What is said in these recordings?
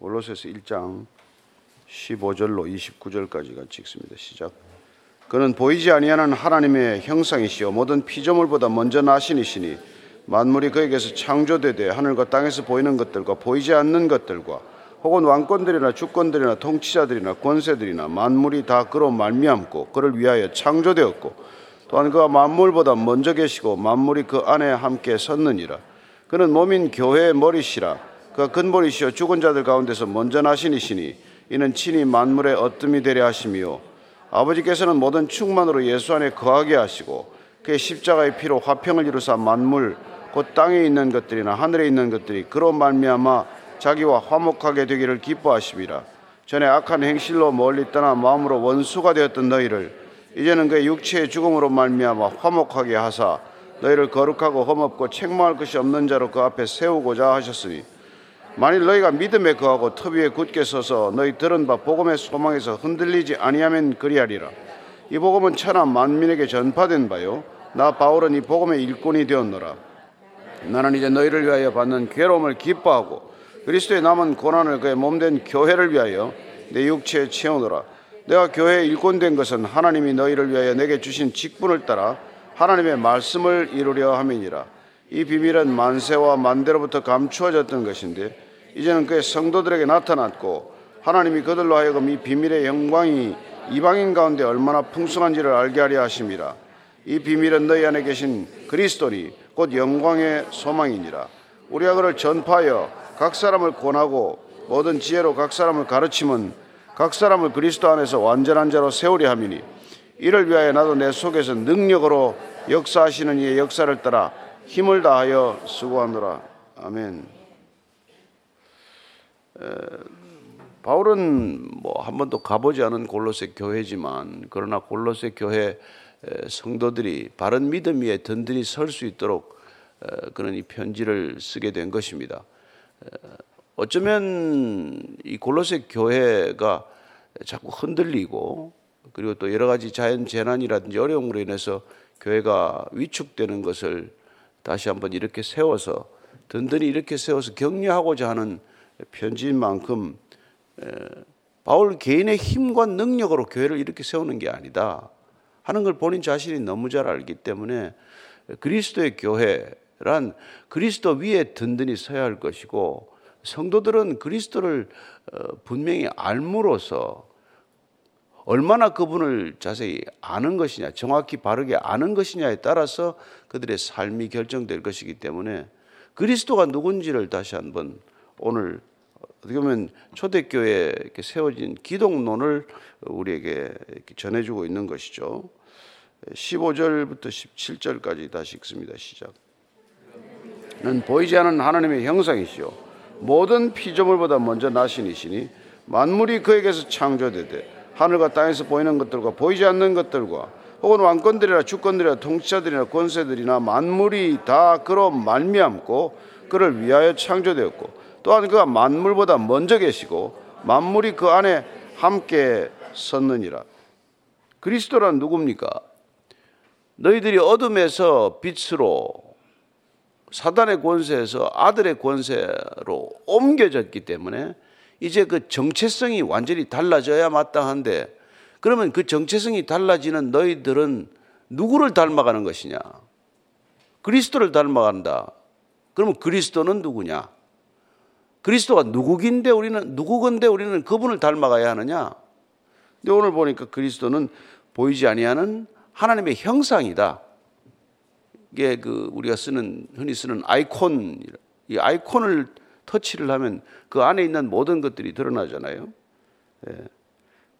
골로새서 1장 15절로 29절까지 같이 읽습니다. 시작. 그는 보이지 아니하는 하나님의 형상이시요 모든 피조물보다 먼저 나신이시니 만물이 그에게서 창조되되 하늘과 땅에서 보이는 것들과 보이지 않는 것들과 혹은 왕권들이나 주권들이나 통치자들이나 권세들이나 만물이 다 그로 말미암고 그를 위하여 창조되었고 또한 그가 만물보다 먼저 계시고 만물이 그 안에 함께 섰느니라 그는 몸인 교회의 머리시라 그가 근본이시여 죽은 자들 가운데서 먼저 나시니시니 이는 친히 만물의 어뜸이 되려 하심이요. 아버지께서는 모든 충만으로 예수 안에 거하게 하시고 그의 십자가의 피로 화평을 이루사 만물 곧 땅에 있는 것들이나 하늘에 있는 것들이 그로 말미암아 자기와 화목하게 되기를 기뻐하심이라 전에 악한 행실로 멀리 떠나 마음으로 원수가 되었던 너희를 이제는 그의 육체의 죽음으로 말미암아 화목하게 하사 너희를 거룩하고 험없고 책망할 것이 없는 자로 그 앞에 세우고자 하셨으니 만일 너희가 믿음에 거하고 터 위에 굳게 서서 너희 들은 바 복음의 소망에서 흔들리지 아니하면 그리하리라. 이 복음은 천하 만민에게 전파된 바요. 나 바울은 이 복음의 일꾼이 되었노라. 나는 이제 너희를 위하여 받는 괴로움을 기뻐하고 그리스도의 남은 고난을 그의 몸된 교회를 위하여 내 육체에 채우노라. 내가 교회에 일꾼된 것은 하나님이 너희를 위하여 내게 주신 직분을 따라 하나님의 말씀을 이루려 함이니라. 이 비밀은 만세와 만대로부터 감추어졌던 것인데 이제는 그의 성도들에게 나타났고 하나님이 그들로 하여금 이 비밀의 영광이 이방인 가운데 얼마나 풍성한지를 알게 하려 하심이라 이 비밀은 너희 안에 계신 그리스도니 곧 영광의 소망이니라 우리가 그를 전파하여 각 사람을 권하고 모든 지혜로 각 사람을 가르치면 각 사람을 그리스도 안에서 완전한 자로 세우려 함이니 이를 위하여 나도 내 속에서 능력으로 역사하시는 이의 역사를 따라 힘을 다하여 수고하노라. 아멘. 에, 바울은 뭐 한 번도 가보지 않은 골로새 교회지만 그러나 골로새 교회 성도들이 바른 믿음 위에 든든히 설 수 있도록 그런 이 편지를 쓰게 된 것입니다. 어쩌면 이 골로새 교회가 자꾸 흔들리고 그리고 또 여러 가지 자연 재난이라든지 어려움으로 인해서 교회가 위축되는 것을 다시 한번 이렇게 세워서 든든히 이렇게 세워서 격려하고자 하는 편지인 만큼 바울 개인의 힘과 능력으로 교회를 이렇게 세우는 게 아니다 하는 걸 본인 자신이 너무 잘 알기 때문에 그리스도의 교회란 그리스도 위에 든든히 서야 할 것이고 성도들은 그리스도를 어, 분명히 알므로써 얼마나 그분을 자세히 아는 것이냐, 정확히 바르게 아는 것이냐에 따라서 그들의 삶이 결정될 것이기 때문에 그리스도가 누군지를 다시 한번 오늘 어떻게 보면 초대교회에 세워진 기독론을 우리에게 전해주고 있는 것이죠. 15절부터 17절까지 다시 읽습니다. 시작. 는 보이지 않는 하나님의 형상이시요 모든 피조물보다 먼저 나신이시니 만물이 그에게서 창조되되 하늘과 땅에서 보이는 것들과 보이지 않는 것들과 혹은 왕권들이나 주권들이나 통치자들이나 권세들이나 만물이 다 그로 말미암고 그를 위하여 창조되었고 또한 그가 만물보다 먼저 계시고 만물이 그 안에 함께 섰느니라. 그리스도란 누굽니까? 너희들이 어둠에서 빛으로 사단의 권세에서 아들의 권세로 옮겨졌기 때문에 이제 그 정체성이 완전히 달라져야 마땅한데 그러면 그 정체성이 달라지는 너희들은 누구를 닮아가는 것이냐? 그리스도를 닮아간다. 그러면 그리스도는 누구냐? 그리스도가 누구긴데 우리는 누구건데 우리는 그분을 닮아가야 하느냐? 근데 오늘 보니까 그리스도는 보이지 아니하는 하나님의 형상이다. 이게 그 우리가 쓰는 흔히 쓰는 아이콘 이 아이콘을 터치를 하면 그 안에 있는 모든 것들이 드러나잖아요. 예.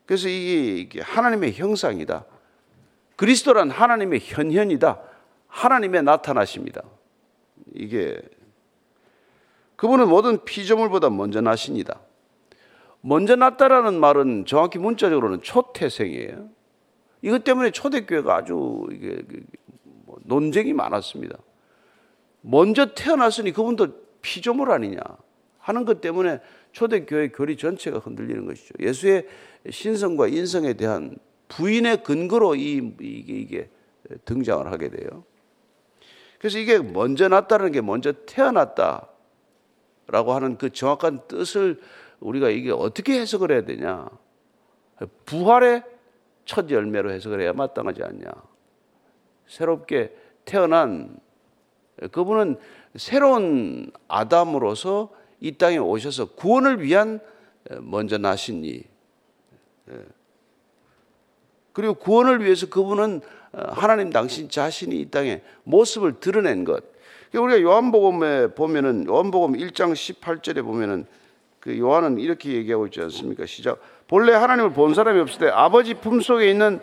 그래서 이게, 이게 하나님의 형상이다. 그리스도란 하나님의 현현이다. 하나님의 나타나십니다. 이게 그분은 모든 피조물보다 먼저 나십니다. 먼저 났다라는 말은 정확히 문자적으로는 초태생이에요. 이것 때문에 초대교회가 아주 이게 뭐 논쟁이 많았습니다. 먼저 태어났으니 그분도 피조물 아니냐 하는 것 때문에 초대교회 교리 전체가 흔들리는 것이죠. 예수의 신성과 인성에 대한 부인의 근거로 이, 이게, 이게 등장을 하게 돼요. 그래서 이게 먼저 났다는 게 먼저 태어났다 라고 하는 그 정확한 뜻을 우리가 이게 어떻게 해석을 해야 되냐? 부활의 첫 열매로 해석을 해야 마땅하지 않냐? 새롭게 태어난 그분은 새로운 아담으로서 이 땅에 오셔서 구원을 위한 먼저 나신 이 그리고 구원을 위해서 그분은 하나님 당신 자신이 이 땅에 모습을 드러낸 것. 우리가 요한복음에 보면은 요한복음 1장 18절에 보면은 그 요한은 이렇게 얘기하고 있지 않습니까? 시작. 본래 하나님을 본 사람이 없을 때 아버지 품속에 있는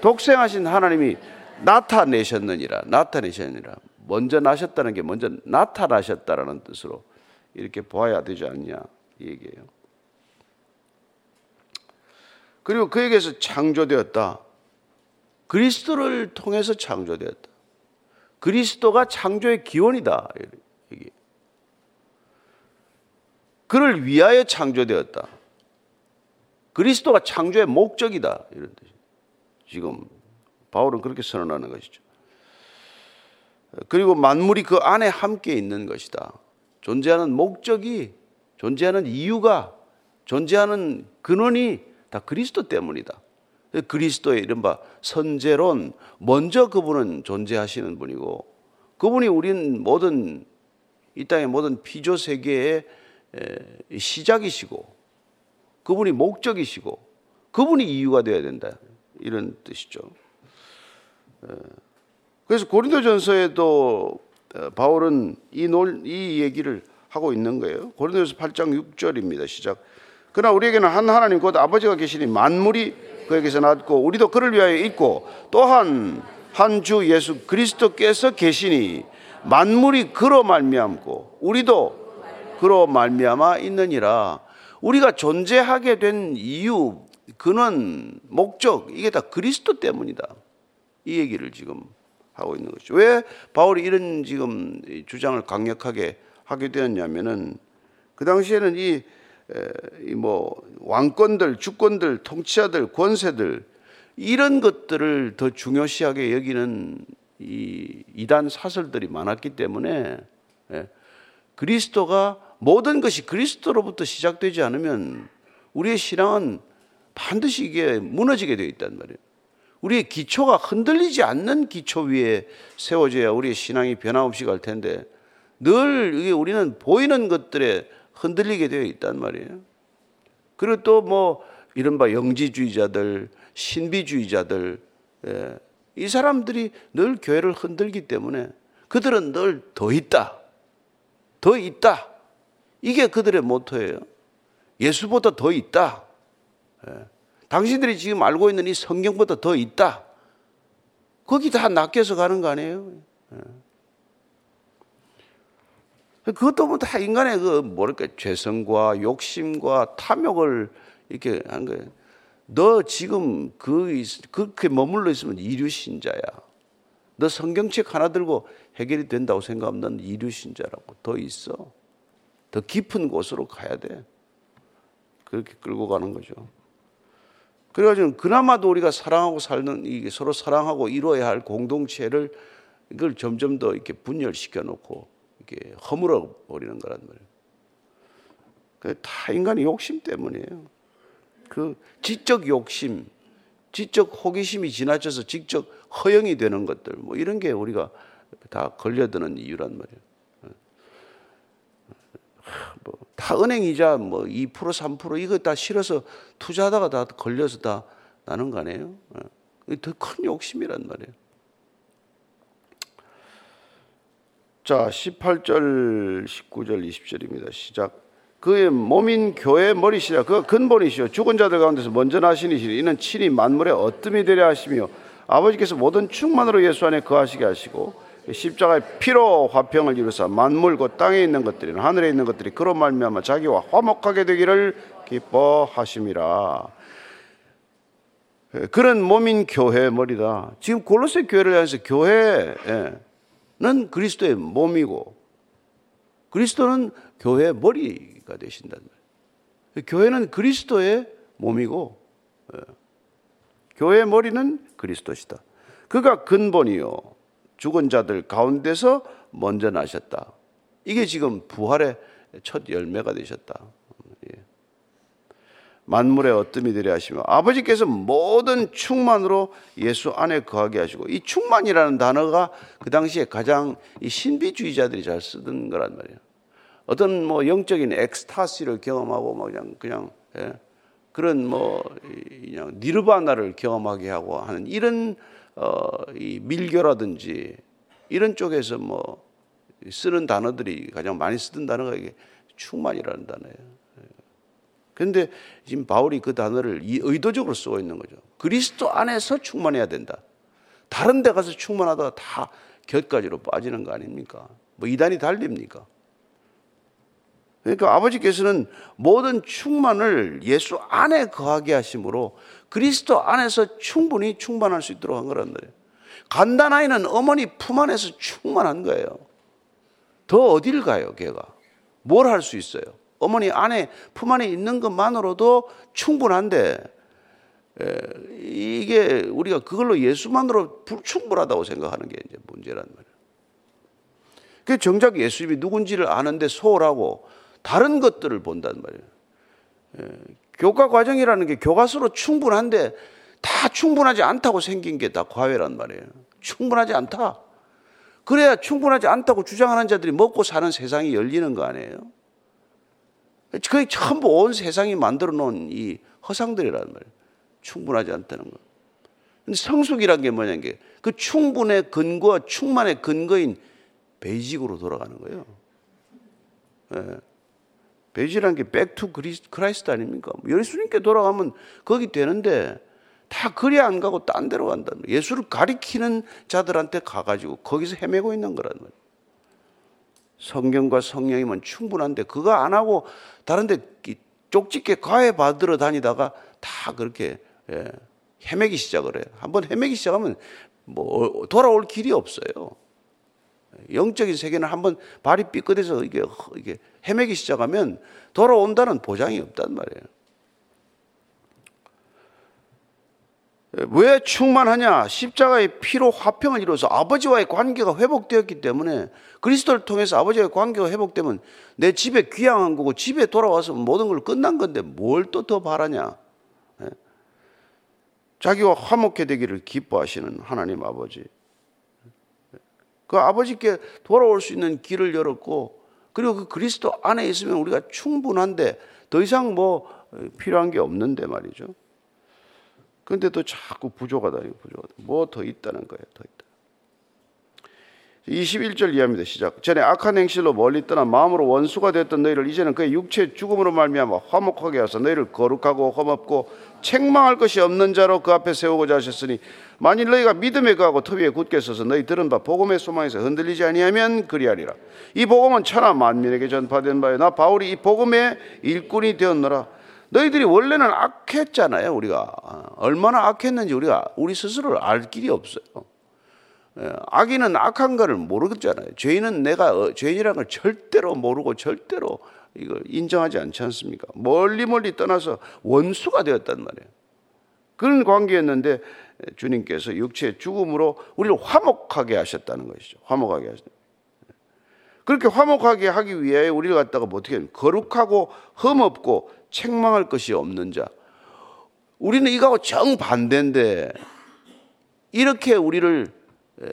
독생하신 하나님이 나타내셨느니라. 나타내셨느니라. 먼저 나셨다는 게 먼저 나타나셨다라는 뜻으로 이렇게 보아야 되지 않냐 이 얘기예요. 그리고 그에게서 창조되었다. 그리스도를 통해서 창조되었다. 그리스도가 창조의 기원이다. 그를 위하여 창조되었다. 그리스도가 창조의 목적이다. 이런 뜻이 지금 바울은 그렇게 선언하는 것이죠. 그리고 만물이 그 안에 함께 있는 것이다. 존재하는 목적이, 존재하는 이유가, 존재하는 근원이 다 그리스도 때문이다. 그리스도의 이른바 선제론, 먼저 그분은 존재하시는 분이고, 그분이 우린 모든, 이 땅의 모든 피조 세계의 시작이시고, 그분이 목적이시고, 그분이 이유가 되어야 된다. 이런 뜻이죠. 그래서 고린도전서에도 어, 바울은 이, 논, 이 얘기를 하고 있는 거예요. 고린도전서 8장 6절입니다. 시작. 그러나 우리에게는 한 하나님 곧 아버지가 계시니 만물이 그에게서 났고 우리도 그를 위하여 있고 또한 한 주 예수 그리스도께서 계시니 만물이 그로 말미암고 우리도 그로 말미암아 있느니라. 우리가 존재하게 된 이유, 근원, 목적 이게 다 그리스도 때문이다. 이 얘기를 지금 하고 있는 것이죠. 왜 바울이 이런 지금 주장을 강력하게 하게 되었냐면은 그 당시에는 이 뭐 왕권들, 주권들, 통치자들, 권세들 이런 것들을 더 중요시하게 여기는 이 이단 사설들이 많았기 때문에 그리스도가 모든 것이 그리스도로부터 시작되지 않으면 우리의 신앙은 반드시 이게 무너지게 되어 있단 말이에요. 우리의 기초가 흔들리지 않는 기초 위에 세워져야 우리의 신앙이 변함없이 갈 텐데 늘 우리는 보이는 것들에 흔들리게 되어 있단 말이에요. 그리고 또 뭐 이른바 영지주의자들, 신비주의자들, 예, 이 사람들이 늘 교회를 흔들기 때문에 그들은 늘 더 있다. 더 있다. 이게 그들의 모토예요. 예수보다 더 있다. 예. 당신들이 지금 알고 있는 이 성경보다 더 있다. 거기 다 낚여서 가는 거 아니에요? 예. 그것도 뭐 다 인간의 그 뭐랄까 죄성과 욕심과 탐욕을 이렇게 한 거예요. 너 지금 그 그렇게 머물러 있으면 이류 신자야. 너 성경책 하나 들고 해결이 된다고 생각하면 넌 이류 신자라고 더 있어. 더 깊은 곳으로 가야 돼. 그렇게 끌고 가는 거죠. 그래가지고 그나마도 우리가 사랑하고 살는 이게 서로 사랑하고 이루어야 할 공동체를 이걸 점점 더 이렇게 분열시켜 놓고 이렇게 허물어 버리는 거란 말이에요. 다 인간의 욕심 때문이에요. 그 지적 욕심, 지적 호기심이 지나쳐서 직접 허영이 되는 것들, 뭐 이런 게 우리가 다 걸려드는 이유란 말이에요. 뭐 다 은행 이자 뭐 2% 3% 이거 다 실어서 투자하다가 다 걸려서 다 나는 거 아니에요? 예. 더큰 욕심이란 말이에요. 자, 18절, 19절, 20절입니다. 시작. 그의 몸인 교회 머리시라 그 근본이시요 죽은 자들 가운데서 먼저 나시니시니 이는 친히 만물의 어뜸이 되려 하시며 아버지께서 모든 충만으로 예수 안에 거하시게 하시고 십자가의 피로 화평을 이루사 만물 곧 땅에 있는 것들이 하늘에 있는 것들이 그로 말미암아 자기와 화목하게 되기를 기뻐하심이라. 그런 몸인 교회 머리다. 지금 골로새 교회를 향해서 교회 는 그리스도의 몸이고 그리스도는 교회의 머리가 되신다는 말이에요. 교회는 그리스도의 몸이고 예. 교회의 머리는 그리스도시다. 그가 근본이요. 죽은 자들 가운데서 먼저 나셨다. 이게 지금 부활의 첫 열매가 되셨다. 예. 만물의 어뜸이 되려 하시며 아버지께서 모든 충만으로 예수 안에 거하게 하시고 이 충만이라는 단어가 그 당시에 가장 이 신비주의자들이 잘 쓰던 거란 말이에요. 어떤 뭐 영적인 엑스타시를 경험하고 뭐 그냥 그냥 예. 그런 뭐 그냥 니르바나를 경험하게 하고 하는 이런 어이 밀교라든지 이런 쪽에서 뭐 쓰는 단어들이 가장 많이 쓰던 단어가 이게 충만이라는 단어예요. 그런데 지금 바울이 그 단어를 의도적으로 쓰고 있는 거죠. 그리스도 안에서 충만해야 된다. 다른 데 가서 충만하다가 다 곁가지로 빠지는 거 아닙니까? 뭐 이단이 달립니까? 그러니까 아버지께서는 모든 충만을 예수 안에 거하게 하심으로 그리스도 안에서 충분히 충만할 수 있도록 한 거란 말이에요. 간단아이는 어머니 품 안에서 충만한 거예요. 더 어딜 가요, 걔가? 뭘 할 수 있어요? 어머니 안에 품 안에 있는 것만으로도 충분한데 이게 우리가 그걸로 예수만으로 충분하다고 생각하는 게 이제 문제란 말이에요. 그 정작 예수님이 누군지를 아는데 소홀하고 다른 것들을 본단 말이에요. 교과 과정이라는 게 교과서로 충분한데 다 충분하지 않다고 생긴 게 다 과외란 말이에요. 충분하지 않다. 그래야 충분하지 않다고 주장하는 자들이 먹고 사는 세상이 열리는 거 아니에요? 그게 전부 온 세상이 만들어 놓은 이 허상들이라는 말이에요. 충분하지 않다는 거. 근데 성숙이란 게 뭐냐는 게 그 충분의 근거, 충만의 근거인 basic으로 돌아가는 거예요. 네. basic이라는 게 back to Christ 아닙니까? 예수님께 돌아가면 거기 되는데 다 그리 안 가고 딴 데로 간다는 거예요. 예수를 가리키는 자들한테 가가지고 거기서 헤매고 있는 거란 말이에요. 성경과 성령이면 충분한데 그거 안 하고 다른데 쪽집게 과외 받으러 다니다가 다 그렇게 예, 헤매기 시작을 해요. 한번 헤매기 시작하면 뭐 돌아올 길이 없어요. 영적인 세계는 한번 발이 삐끗해서 이게 이게 헤매기 시작하면 돌아온다는 보장이 없단 말이에요. 왜 충만하냐? 십자가의 피로 화평을 이루어서 아버지와의 관계가 회복되었기 때문에 그리스도를 통해서 아버지와의 관계가 회복되면 내 집에 귀향한 거고 집에 돌아와서 모든 걸 끝난 건데 뭘 또 더 바라냐? 예? 자기와 화목해 되기를 기뻐하시는 하나님 아버지. 그 아버지께 돌아올 수 있는 길을 열었고 그리고 그 그리스도 안에 있으면 우리가 충분한데 더 이상 뭐 필요한 게 없는데 말이죠. 근데 또 자꾸 부족하다, 부족하다. 뭐 더 있다는 거예요, 더 있다. 21절 이하입니다. 시작. 전에 악한 행실로 멀리 떠나 마음으로 원수가 됐던 너희를 이제는 그의 육체 죽음으로 말미암아 화목하게 하사 너희를 거룩하고 험없고 책망할 것이 없는 자로 그 앞에 세우고자 하셨으니 만일 너희가 믿음에 거하고 터 위에 굳게 서서 너희 들은 바 복음의 소망에서 흔들리지 아니하면 그리하리라. 이 복음은 천하 만민에게 전파된 바요 나 바울이 이 복음의 일꾼이 되었노라. 너희들이 원래는 악했잖아요, 우리가. 얼마나 악했는지 우리가 우리 스스로를 알 길이 없어요. 예, 악인은 악한 거를 모르겠잖아요. 죄인은 내가 어, 죄인이라는 걸 절대로 모르고 절대로 이거 인정하지 않지 않습니까? 멀리 멀리 떠나서 원수가 되었단 말이에요. 그런 관계였는데 주님께서 육체의 죽음으로 우리를 화목하게 하셨다는 것이죠. 화목하게 하셨다. 그렇게 화목하게 하기 위해 우리를 갖다가 뭐 어떻게 거룩하고 흠없고 책망할 것이 없는 자. 우리는 이거하고 정반대인데 이렇게 우리를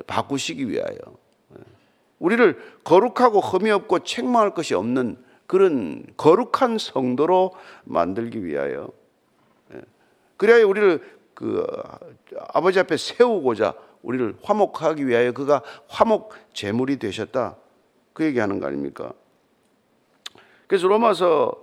바꾸시기 위하여 우리를 거룩하고 흠이 없고 책망할 것이 없는 그런 거룩한 성도로 만들기 위하여 그래야 우리를 그 아버지 앞에 세우고자 우리를 화목하기 위하여 그가 화목 제물이 되셨다. 그 얘기하는 거 아닙니까? 그래서 로마서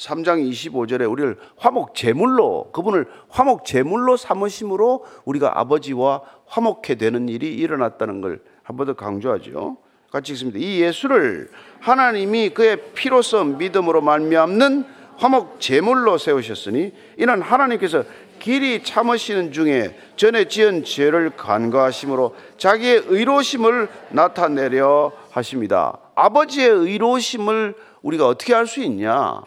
3장 25절에 우리를 화목 제물로 그분을 화목 제물로 삼으심으로 우리가 아버지와 화목해 되는 일이 일어났다는 걸 한 번 더 강조하죠. 같이 읽습니다. 이 예수를 하나님이 그의 피로서 믿음으로 말미암는 화목 제물로 세우셨으니 이는 하나님께서 길이 참으시는 중에 전에 지은 죄를 간과하심으로 자기의 의로심을 나타내려 하십니다. 아버지의 의로심을 우리가 어떻게 알 수 있냐?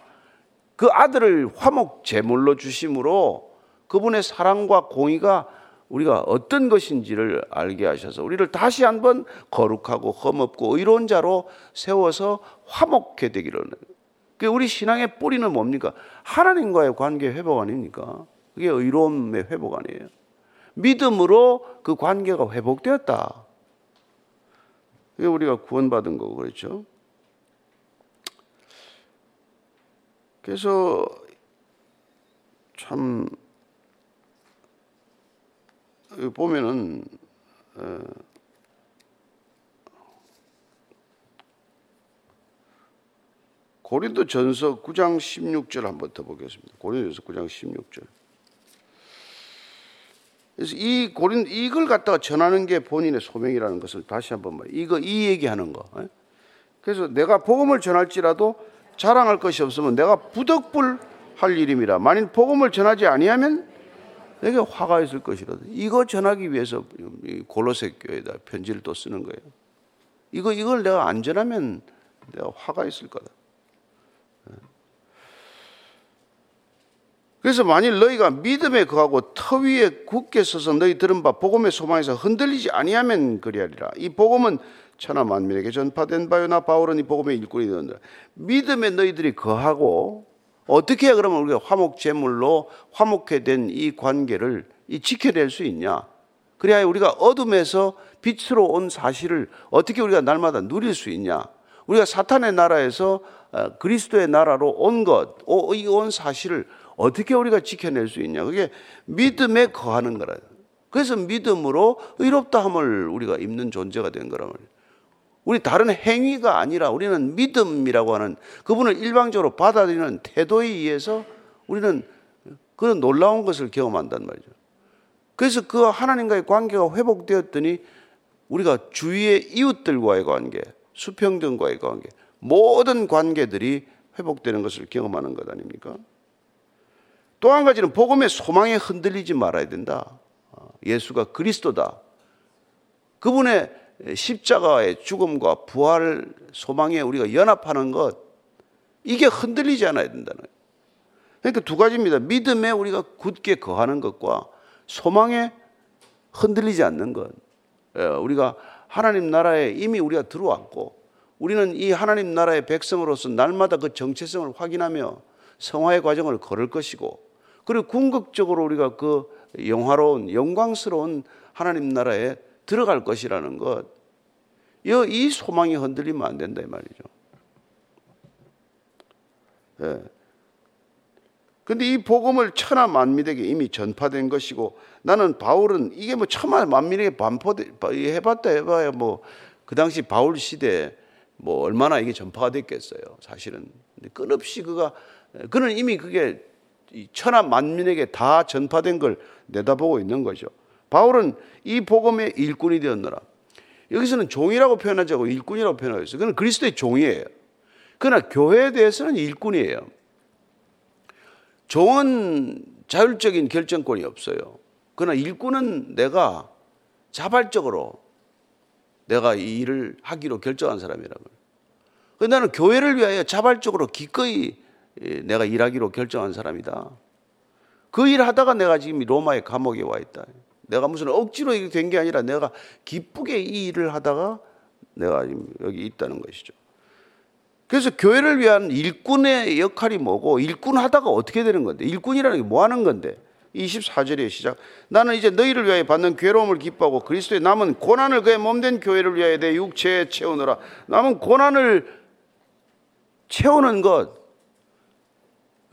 그 아들을 화목 제물로 주심으로 그분의 사랑과 공의가 우리가 어떤 것인지를 알게 하셔서 우리를 다시 한번 거룩하고 험없고 의로운 자로 세워서 화목해 되기를 그 우리 신앙의 뿌리는 뭡니까? 하나님과의 관계 회복 아닙니까? 그게 의로움의 회복 아니에요. 믿음으로 그 관계가 회복되었다. 그게 우리가 구원받은 거고 그렇죠. 그래서 참 보면은 어, 고린도 전서 9장 16절 한번 더 보겠습니다. 고린도 전서 9장 16절. 그래서 이 고린 이걸 갖다가 전하는 게 본인의 소명이라는 것을 다시 한번 말. 이거 이 얘기하는 거. 예? 그래서 내가 복음을 전할지라도 자랑할 것이 없으면 내가 부덕불 할 일임이라. 만일 복음을 전하지 아니하면 내게 화가 있을 것이라. 이거 전하기 위해서 골로새 교회에다 편지를 또 쓰는 거예요. 이거 이걸 내가 안 전하면 내가 화가 있을 거다. 그래서 만일 너희가 믿음에 거하고 터 위에 굳게 서서 너희 들은 바 복음의 소망에서 흔들리지 아니하면 그리하리라. 이 복음은 천하 만민에게 전파된 바요 나 바울은 이 복음의 일꾼이 되었다. 믿음에 너희들이 거하고 어떻게 해 그러면 우리가 화목 제물로 화목해 된 이 관계를 이 지켜낼 수 있냐? 그래야 우리가 어둠에서 빛으로 온 사실을 어떻게 우리가 날마다 누릴 수 있냐? 우리가 사탄의 나라에서 어, 그리스도의 나라로 온 것, 이 온 사실을 어떻게 우리가 지켜낼 수 있냐? 그게 믿음에 거하는 거라. 그래서 믿음으로 의롭다함을 우리가 입는 존재가 된 거란 말이에요. 우리 다른 행위가 아니라 우리는 믿음이라고 하는 그분을 일방적으로 받아들이는 태도에 의해서 우리는 그런 놀라운 것을 경험한단 말이죠. 그래서 그 하나님과의 관계가 회복되었더니 우리가 주위의 이웃들과의 관계, 수평등과의 관계, 모든 관계들이 회복되는 것을 경험하는 것 아닙니까? 또 한 가지는 복음의 소망에 흔들리지 말아야 된다. 예수가 그리스도다. 그분의 십자가의 죽음과 부활 소망에 우리가 연합하는 것, 이게 흔들리지 않아야 된다는 거예요. 그러니까 두 가지입니다. 믿음에 우리가 굳게 거하는 것과 소망에 흔들리지 않는 것. 예, 우리가 하나님 나라에 이미 우리가 들어왔고, 우리는 이 하나님 나라의 백성으로서 날마다 그 정체성을 확인하며 성화의 과정을 걸을 것이고, 그리고 궁극적으로 우리가 그 영화로운, 영광스러운 하나님 나라에 들어갈 것이라는 것. 이 소망이 흔들리면 안 된다 이 말이죠. 예. 근데 이 복음을 천하 만민에게 이미 전파된 것이고 나는 바울은 이게 뭐 천하 만민에게 반포 해봤다 해봐야 뭐 그 당시 바울 시대 뭐 얼마나 이게 전파가 됐겠어요. 사실은 끊없이 그가 그는 이미 그게 천하 만민에게 다 전파된 걸 내다보고 있는 거죠. 바울은 이 복음의 일꾼이 되었노라. 여기서는 종이라고 표현하지 않고 일꾼이라고 표현하고 있어요. 그는 그리스도의 종이에요. 그러나 교회에 대해서는 일꾼이에요. 종은 자율적인 결정권이 없어요. 그러나 일꾼은 내가 자발적으로 내가 이 일을 하기로 결정한 사람이라고. 나는 교회를 위하여 자발적으로 기꺼이 내가 일하기로 결정한 사람이다. 그 일 하다가 내가 지금 로마의 감옥에 와 있다. 내가 무슨 억지로 이렇게 된 게 아니라 내가 기쁘게 이 일을 하다가 내가 여기 있다는 것이죠. 그래서 교회를 위한 일꾼의 역할이 뭐고 일꾼 하다가 어떻게 되는 건데? 일꾼이라는 게 뭐 하는 건데? 24절의 시작. 나는 이제 너희를 위하여 받는 괴로움을 기뻐하고 그리스도의 남은 고난을 그의 몸된 교회를 위하여 내 육체에 채우느라. 남은 고난을 채우는 것.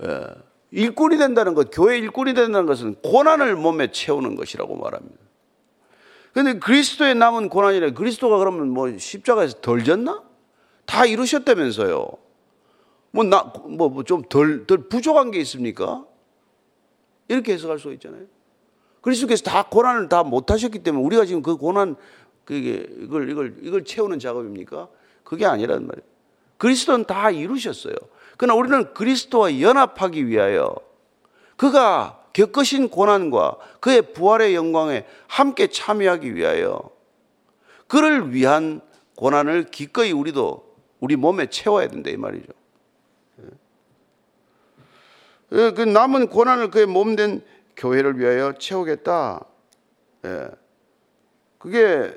예. 일꾼이 된다는 것, 교회 일꾼이 된다는 것은 고난을 몸에 채우는 것이라고 말합니다. 그런데 그리스도의 남은 고난이래. 그리스도가 그러면 뭐 십자가에서 덜 졌나? 다 이루셨다면서요. 뭐, 나, 뭐, 뭐좀 덜, 덜 부족한 게 있습니까? 이렇게 해석할 수 있잖아요. 그리스도께서 다 고난을 다 못 하셨기 때문에 우리가 지금 그 고난, 그게, 이걸, 이걸, 이걸 채우는 작업입니까? 그게 아니란 말이에요. 그리스도는 다 이루셨어요. 그러나 우리는 그리스도와 연합하기 위하여 그가 겪으신 고난과 그의 부활의 영광에 함께 참여하기 위하여 그를 위한 고난을 기꺼이 우리도 우리 몸에 채워야 된다 이 말이죠. 예. 그 남은 고난을 그의 몸된 교회를 위하여 채우겠다. 예. 그게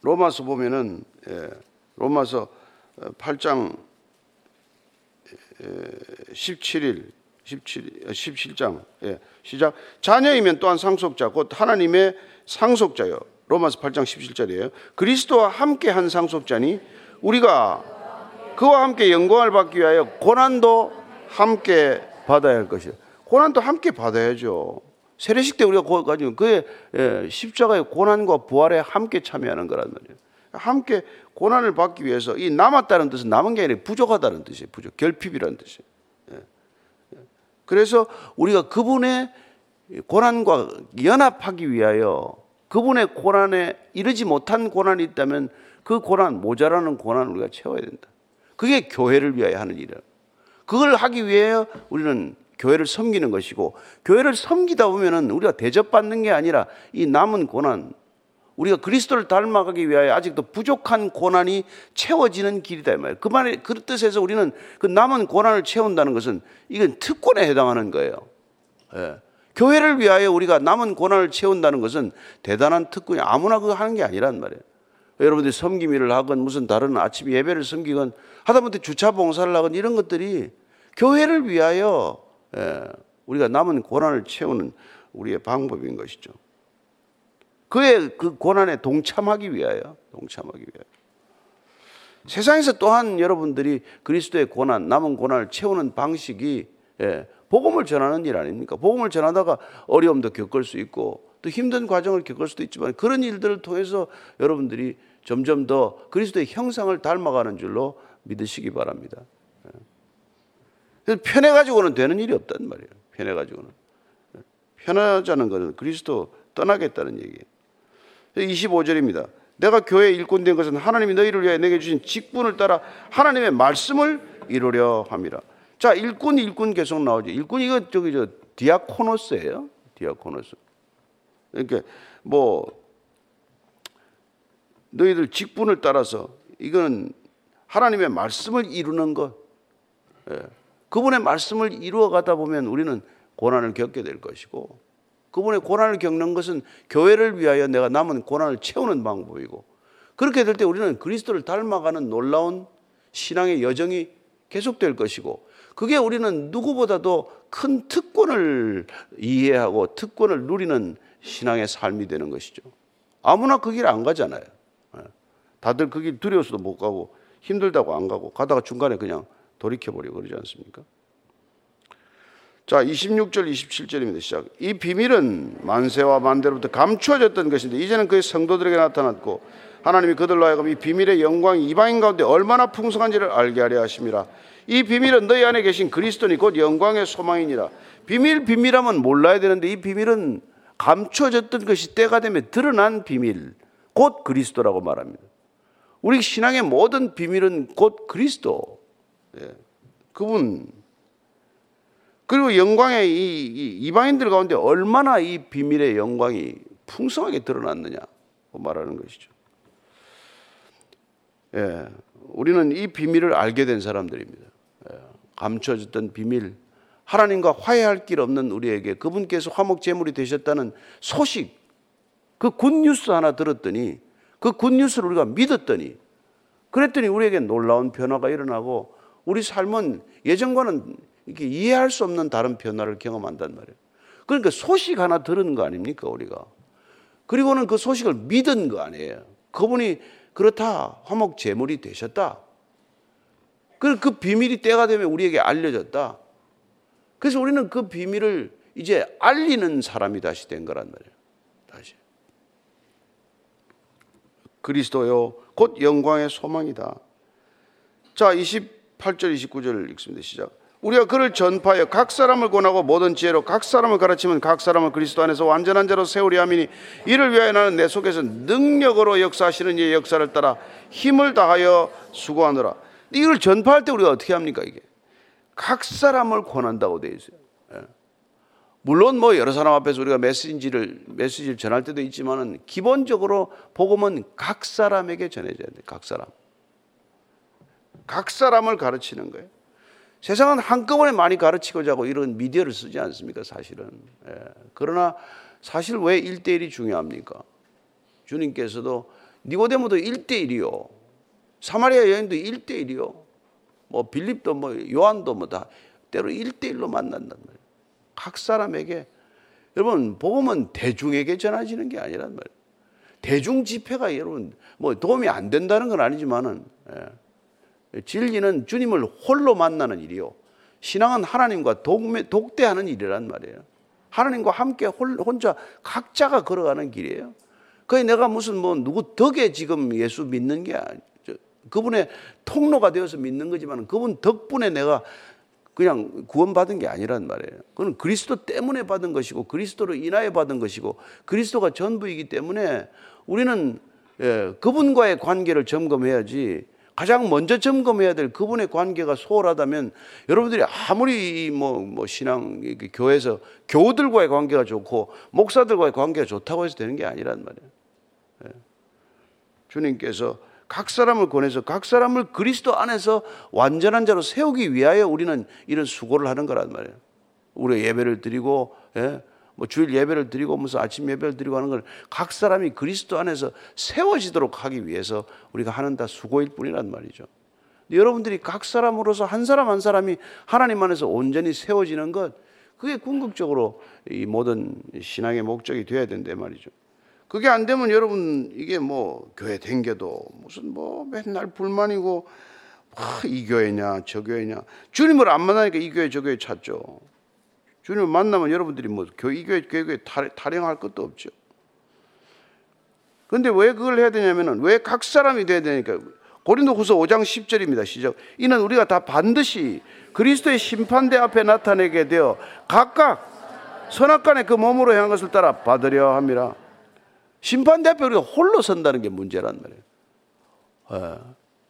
로마서 보면은 예. 로마서 8장 17일 17 17장 예, 시작 자녀이면 또한 상속자 곧 하나님의 상속자요. 로마서 8장 17절이에요. 그리스도와 함께 한 상속자니 우리가 그와 함께 영광을 받기 위하여 고난도 함께 받아야 할 것이요. 고난도 함께 받아야죠. 세례식 때 우리가 가지고 그의 예, 십자가의 고난과 부활에 함께 참여하는 거란 말이에요. 함께 고난을 받기 위해서 이 남았다는 뜻은 남은 게 아니라 부족하다는 뜻이에요. 부족, 결핍이라는 뜻이에요. 예. 예. 그래서 우리가 그분의 고난과 연합하기 위하여 그분의 고난에 이르지 못한 고난이 있다면 그 고난, 모자라는 고난을 우리가 채워야 된다. 그게 교회를 위하여 하는 일이에요. 그걸 하기 위하여 우리는 교회를 섬기는 것이고 교회를 섬기다 보면은 우리가 대접받는 게 아니라 이 남은 고난 우리가 그리스도를 닮아가기 위하여 아직도 부족한 고난이 채워지는 길이다 이 말이에요. 그 말에 그 뜻에서 우리는 그 남은 고난을 채운다는 것은 이건 특권에 해당하는 거예요. 예. 교회를 위하여 우리가 남은 고난을 채운다는 것은 대단한 특권이 아무나 그거 하는 게 아니란 말이에요. 여러분들이 일을 하건 무슨 다른 아침 예배를 섬기건 하다못해 주차 봉사를 하건 이런 것들이 교회를 위하여 예, 우리가 남은 고난을 채우는 우리의 방법인 것이죠. 그의 그 고난에 동참하기 위하여, 동참하기 위하여. 세상에서 또한 여러분들이 그리스도의 고난, 남은 고난을 채우는 방식이 예, 복음을 전하는 일 아닙니까? 복음을 전하다가 어려움도 겪을 수 있고 또 힘든 과정을 겪을 수도 있지만 그런 일들을 통해서 여러분들이 점점 더 그리스도의 형상을 닮아가는 줄로 믿으시기 바랍니다. 예. 편해가지고는 되는 일이 없단 말이에요. 편해가지고는. 편하자는 것은 그리스도 떠나겠다는 얘기예요. 25절입니다. 내가 교회 일꾼 된 것은 하나님이 너희를 위해 내게 주신 직분을 따라 하나님의 말씀을 이루려 함이라. 자, 일꾼, 일꾼 계속 나오죠. 일꾼 이거 저기 저 디아코노스예요. 디아코노스. 그러니까 뭐 너희들 직분을 따라서 이거는 하나님의 말씀을 이루는 것. 예. 그분의 말씀을 이루어 가다 보면 우리는 고난을 겪게 될 것이고 그분의 고난을 겪는 것은 교회를 위하여 내가 남은 고난을 채우는 방법이고 그렇게 될 때 우리는 그리스도를 닮아가는 놀라운 신앙의 여정이 계속될 것이고 그게 우리는 누구보다도 큰 특권을 이해하고 특권을 누리는 신앙의 삶이 되는 것이죠. 아무나 그 길 안 가잖아요. 예. 다들 그 길 두려워서도 못 가고 힘들다고 안 가고 가다가 중간에 그냥 돌이켜버리고 그러지 않습니까? 자, 26절, 27절입니다. 시작. 이 비밀은 만세와 만대로부터 감추어졌던 것인데 이제는 그의 성도들에게 나타났고 하나님이 그들로 하여금 이 비밀의 영광이 이방인 가운데 얼마나 풍성한지를 알게 하려 하심이라. 이 비밀은 너희 안에 계신 그리스도니 곧 영광의 소망이니라. 비밀 비밀하면 몰라야 되는데 이 비밀은 감추어졌던 것이 때가 되면 드러난 비밀, 곧 그리스도라고 말합니다. 우리 신앙의 모든 비밀은 곧 그리스도. 예. 그분 그리고 영광의 이, 이 이방인들 가운데 얼마나 이 비밀의 영광이 풍성하게 드러났느냐 말하는 것이죠. 예, 우리는 이 비밀을 알게 된 사람들입니다. 예, 감춰졌던 비밀, 하나님과 화해할 길 없는 우리에게 그분께서 화목 제물이 되셨다는 소식, 그 굿뉴스 하나 들었더니 그 굿뉴스를 우리가 믿었더니 그랬더니 우리에게 놀라운 변화가 일어나고 우리 삶은 예전과는 이렇게 이해할 수 없는 다른 변화를 경험한단 말이에요. 그러니까 소식 하나 들은 거 아닙니까, 우리가? 그리고는 그 소식을 믿은 거 아니에요. 그분이 그렇다. 화목 제물이 되셨다. 그, 그 비밀이 때가 되면 우리에게 알려졌다. 그래서 우리는 그 비밀을 이제 알리는 사람이 다시 된 거란 말이에요. 다시. 그리스도요, 곧 영광의 소망이다. 자, 28절, 29절 읽습니다. 시작. 우리가 그를 전파하여 각 사람을 권하고 모든 지혜로 각 사람을 가르치면 각 사람을 그리스도 안에서 완전한 자로 세우리 함이니 이를 위하여 나는 내 속에서 능력으로 역사하시는 이의 역사를 따라 힘을 다하여 수고하느라 이걸 전파할 때 우리가 어떻게 합니까 이게 각 사람을 권한다고 되어 있어요 예. 물론 뭐 여러 사람 앞에서 우리가 메시지를 메시지를 전할 때도 있지만은 기본적으로 복음은 각 사람에게 전해져야 돼. 각 사람. 각 사람을 가르치는 거예요. 세상은 한꺼번에 많이 가르치고자 하고 이런 미디어를 쓰지 않습니까, 사실은. 예. 그러나 사실 왜 1대1이 중요합니까? 주님께서도 니고데모도 1대1이요. 사마리아 여인도 1대1이요. 뭐 빌립도 뭐 요한도 뭐 다 때로 일대일로 만난단 말이에요. 각 사람에게 여러분 복음은 대중에게 전해지는 게 아니란 말이에요. 대중 집회가 여러분 뭐 도움이 안 된다는 건 아니지만은 예. 진리는 주님을 홀로 만나는 일이요. 신앙은 하나님과 독매, 독대하는 일이란 말이에요. 하나님과 함께 혼자 각자가 걸어가는 길이에요. 그게 내가 무슨 뭐 누구 덕에 지금 예수 믿는 게 아니죠. 그분의 통로가 되어서 믿는 거지만 그분 덕분에 내가 그냥 구원받은 게 아니란 말이에요. 그건 그리스도 때문에 받은 것이고 그리스도로 인하여 받은 것이고 그리스도가 전부이기 때문에 우리는 예, 그분과의 관계를 점검해야지 가장 먼저 점검해야 될 그분의 관계가 소홀하다면 여러분들이 아무리 뭐, 뭐 신앙 교회에서 교우들과의 관계가 좋고 목사들과의 관계가 좋다고 해서 되는 게 아니란 말이에요. 예. 주님께서 각 사람을 권해서 각 사람을 그리스도 안에서 완전한 자로 세우기 위하여 우리는 이런 수고를 하는 거란 말이에요. 우리 예배를 드리고 예? 뭐 주일 예배를 드리고 무슨 아침 예배를 드리고 하는 걸 각 사람이 그리스도 안에서 세워지도록 하기 위해서 우리가 하는 다 수고일 뿐이란 말이죠. 여러분들이 각 사람으로서 한 사람 한 사람이 하나님 안에서 온전히 세워지는 것 그게 궁극적으로 이 모든 신앙의 목적이 되어야 된다 말이죠. 그게 안 되면 여러분 이게 뭐 교회 댕겨도 무슨 뭐 맨날 불만이고 아, 이 교회냐 저 교회냐 주님을 안 만나니까 이 교회 저 교회 찾죠. 주님을 만나면 여러분들이 뭐 교회, 교회, 교회 타령할 것도 없죠. 그런데 왜 그걸 해야 되냐면은 왜 각 사람이 돼야 되니까 고린도후서 5장 10절입니다. 시작. 이는 우리가 다 반드시 그리스도의 심판대 앞에 나타내게 되어 각각 선악간의 그 몸으로 향한 것을 따라 받으려 함이라. 심판대 앞에 우리가 홀로 선다는 게 문제란 말이에요. 예.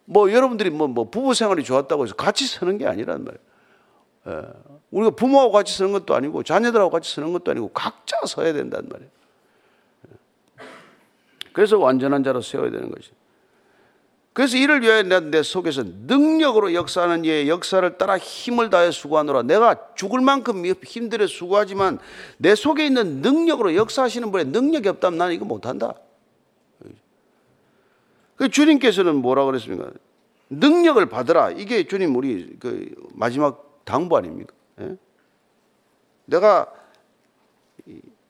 뭐 여러분들이 뭐, 뭐 부부 생활이 좋았다고 해서 같이 서는 게 아니란 말이에요. 예. 우리가 부모하고 같이 서는 것도 아니고 자녀들하고 같이 서는 것도 아니고 각자 서야 된단 말이에요. 예. 그래서 완전한 자로 세워야 되는 것이. 그래서 이를 위하여 내 속에서 능력으로 역사하는 이의 역사를 따라 힘을 다해 수고하노라. 내가 죽을 만큼 힘들어 수고하지만 내 속에 있는 능력으로 역사하시는 분의 능력이 없다면 나는 이거 못한다. 그 주님께서는 뭐라 그랬습니까? 능력을 받으라. 이게 주님 우리 그 마지막 당부 아닙니까? 예? 내가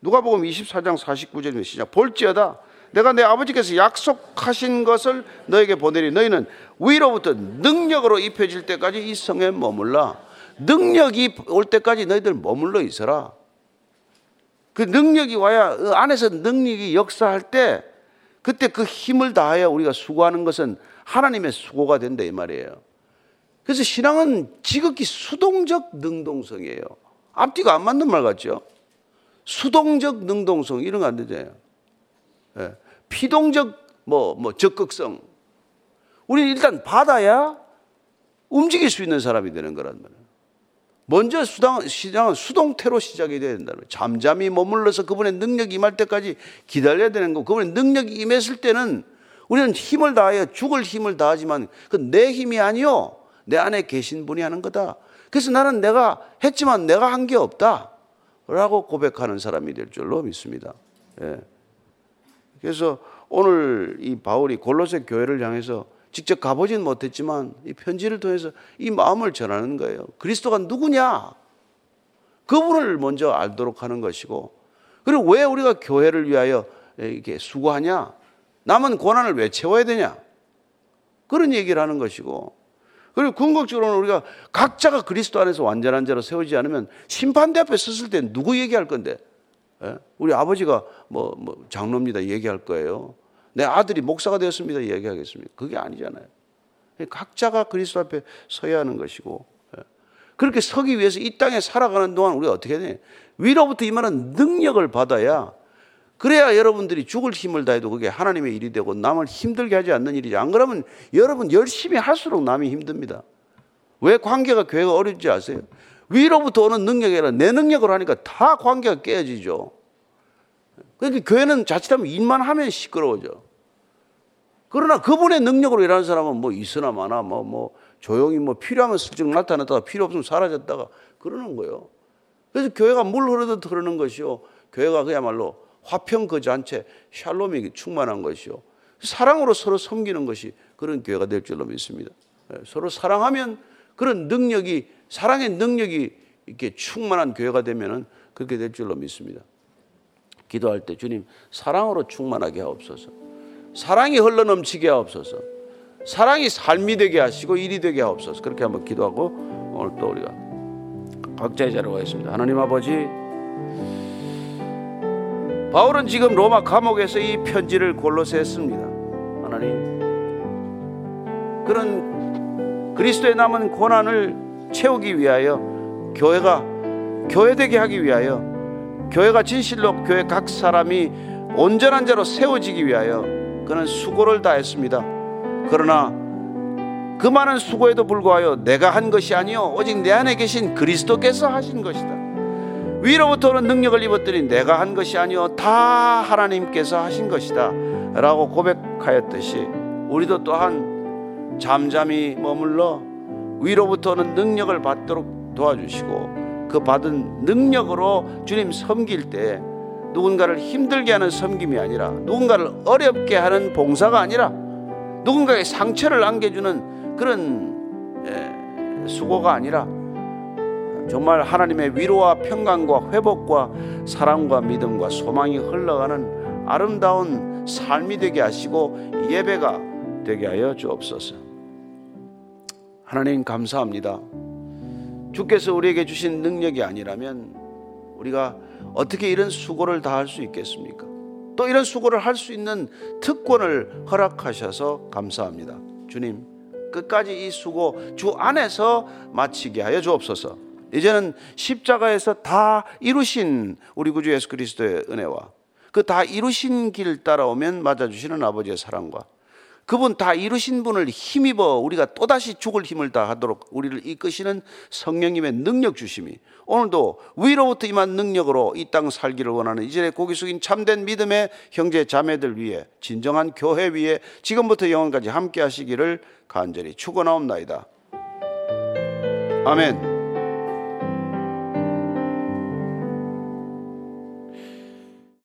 누가복음 24장 49절에 시작. 볼지어다. 내가 내 아버지께서 약속하신 것을 너에게 보내리. 너희는 위로부터 능력으로 입혀질 때까지 이 성에 머물라. 능력이 올 때까지 너희들 머물러 있어라. 그 능력이 와야 그 안에서 능력이 역사할 때 그때 그 힘을 다하여 우리가 수고하는 것은 하나님의 수고가 된다 이 말이에요 그래서 신앙은 지극히 수동적 능동성이에요. 앞뒤가 안 맞는 말 같죠? 수동적 능동성 이런 거 안 되잖아요. 예. 피동적 뭐, 뭐 적극성. 우리는 일단 받아야 움직일 수 있는 사람이 되는 거란 말이에요. 먼저 수당, 시장은 수동태로 시작이 돼야 된다는 거예요. 잠잠히 머물러서 그분의 능력이 임할 때까지 기다려야 되는 거. 그분의 능력이 임했을 때는 우리는 힘을 다하여 죽을 힘을 다하지만 그 내 힘이 아니요. 내 안에 계신 분이 하는 거다. 그래서 나는 내가 했지만 내가 한 게 없다. 라고 고백하는 사람이 될 줄로 믿습니다. 예. 그래서 오늘 이 바울이 골로새 교회를 향해서 직접 가보진 못했지만 이 편지를 통해서 이 마음을 전하는 거예요. 그리스도가 누구냐? 그분을 먼저 알도록 하는 것이고, 그리고 왜 우리가 교회를 위하여 이렇게 수고하냐? 남은 고난을 왜 채워야 되냐? 그런 얘기를 하는 것이고, 그리고 궁극적으로는 우리가 각자가 그리스도 안에서 완전한 자로 세우지 않으면 심판대 앞에 섰을 때 누구 얘기할 건데? 예? 우리 아버지가 뭐, 뭐 장로입니다 얘기할 거예요. 내 아들이 목사가 되었습니다 얘기하겠습니다. 그게 아니잖아요. 각자가 그리스도 앞에 서야 하는 것이고 예? 그렇게 서기 위해서 이 땅에 살아가는 동안 우리가 어떻게 해야 되냐? 위로부터 임하는 능력을 받아야 그래야 여러분들이 죽을 힘을 다해도 그게 하나님의 일이 되고 남을 힘들게 하지 않는 일이지. 안 그러면 여러분 열심히 할수록 남이 힘듭니다. 왜 관계가 교회가 어렵지 아세요? 위로부터 오는 능력이 아니라 내 능력으로 하니까 다 관계가 깨지죠. 그러니까 교회는 자칫하면 일만 하면 시끄러워져. 그러나 그분의 능력으로 일하는 사람은 뭐 있으나 마나 뭐, 뭐 조용히 뭐 필요하면 슬쩍 나타났다가 필요 없으면 사라졌다가 그러는 거예요. 그래서 교회가 물 흐르듯 흐르는 것이요. 교회가 그야말로 화평 그 잔체 샬롬이 충만한 것이요. 사랑으로 서로 섬기는 것이 그런 교회가 될 줄로 믿습니다. 예, 서로 사랑하면 그런 능력이 사랑의 능력이 이렇게 충만한 교회가 되면은 그렇게 될 줄로 믿습니다. 기도할 때 주님 사랑으로 충만하게 하옵소서. 사랑이 흘러 넘치게 하옵소서. 사랑이 삶이 되게 하시고 일이 되게 하옵소서. 그렇게 한번 기도하고 오늘 또 우리가 각자의 자리로 가겠습니다. 하나님 아버지 바울은 지금 로마 감옥에서 이 편지를 골로새 했습니다. 하나님 그런 그리스도의 남은 고난을 채우기 위하여 교회가 교회되게 하기 위하여 교회가 진실로 교회 각 사람이 온전한 자로 세워지기 위하여 그는 수고를 다했습니다. 그러나 그 많은 수고에도 불구하여 내가 한 것이 아니요 오직 내 안에 계신 그리스도께서 하신 것이다. 위로부터 오는 능력을 입었더니 내가 한 것이 아니요 다 하나님께서 하신 것이다. 라고 고백하였듯이 우리도 또한 잠잠히 머물러 위로부터 오는 능력을 받도록 도와주시고 그 받은 능력으로 주님 섬길 때 누군가를 힘들게 하는 섬김이 아니라 누군가를 어렵게 하는 봉사가 아니라 누군가의 상처를 안겨주는 그런 수고가 아니라 정말 하나님의 위로와 평강과 회복과 사랑과 믿음과 소망이 흘러가는 아름다운 삶이 되게 하시고 예배가 되게 하여 주옵소서. 하나님 감사합니다. 주께서 우리에게 주신 능력이 아니라면 우리가 어떻게 이런 수고를 다 할 수 있겠습니까? 또 이런 수고를 할 수 있는 특권을 허락하셔서 감사합니다. 주님, 끝까지 이 수고 주 안에서 마치게 하여 주옵소서. 이제는 십자가에서 다 이루신 우리 구주 예수 그리스도의 은혜와 그 다 이루신 길 따라오면 맞아주시는 아버지의 사랑과 그분 다 이루신 분을 힘입어 우리가 또다시 죽을 힘을 다하도록 우리를 이끄시는 성령님의 능력 주심이 오늘도 위로부터 임한 능력으로 이 땅 살기를 원하는 이전에 고기 숙인 참된 믿음의 형제 자매들 위해 진정한 교회 위에 지금부터 영원까지 함께 하시기를 간절히 축원하옵나이다. 아멘.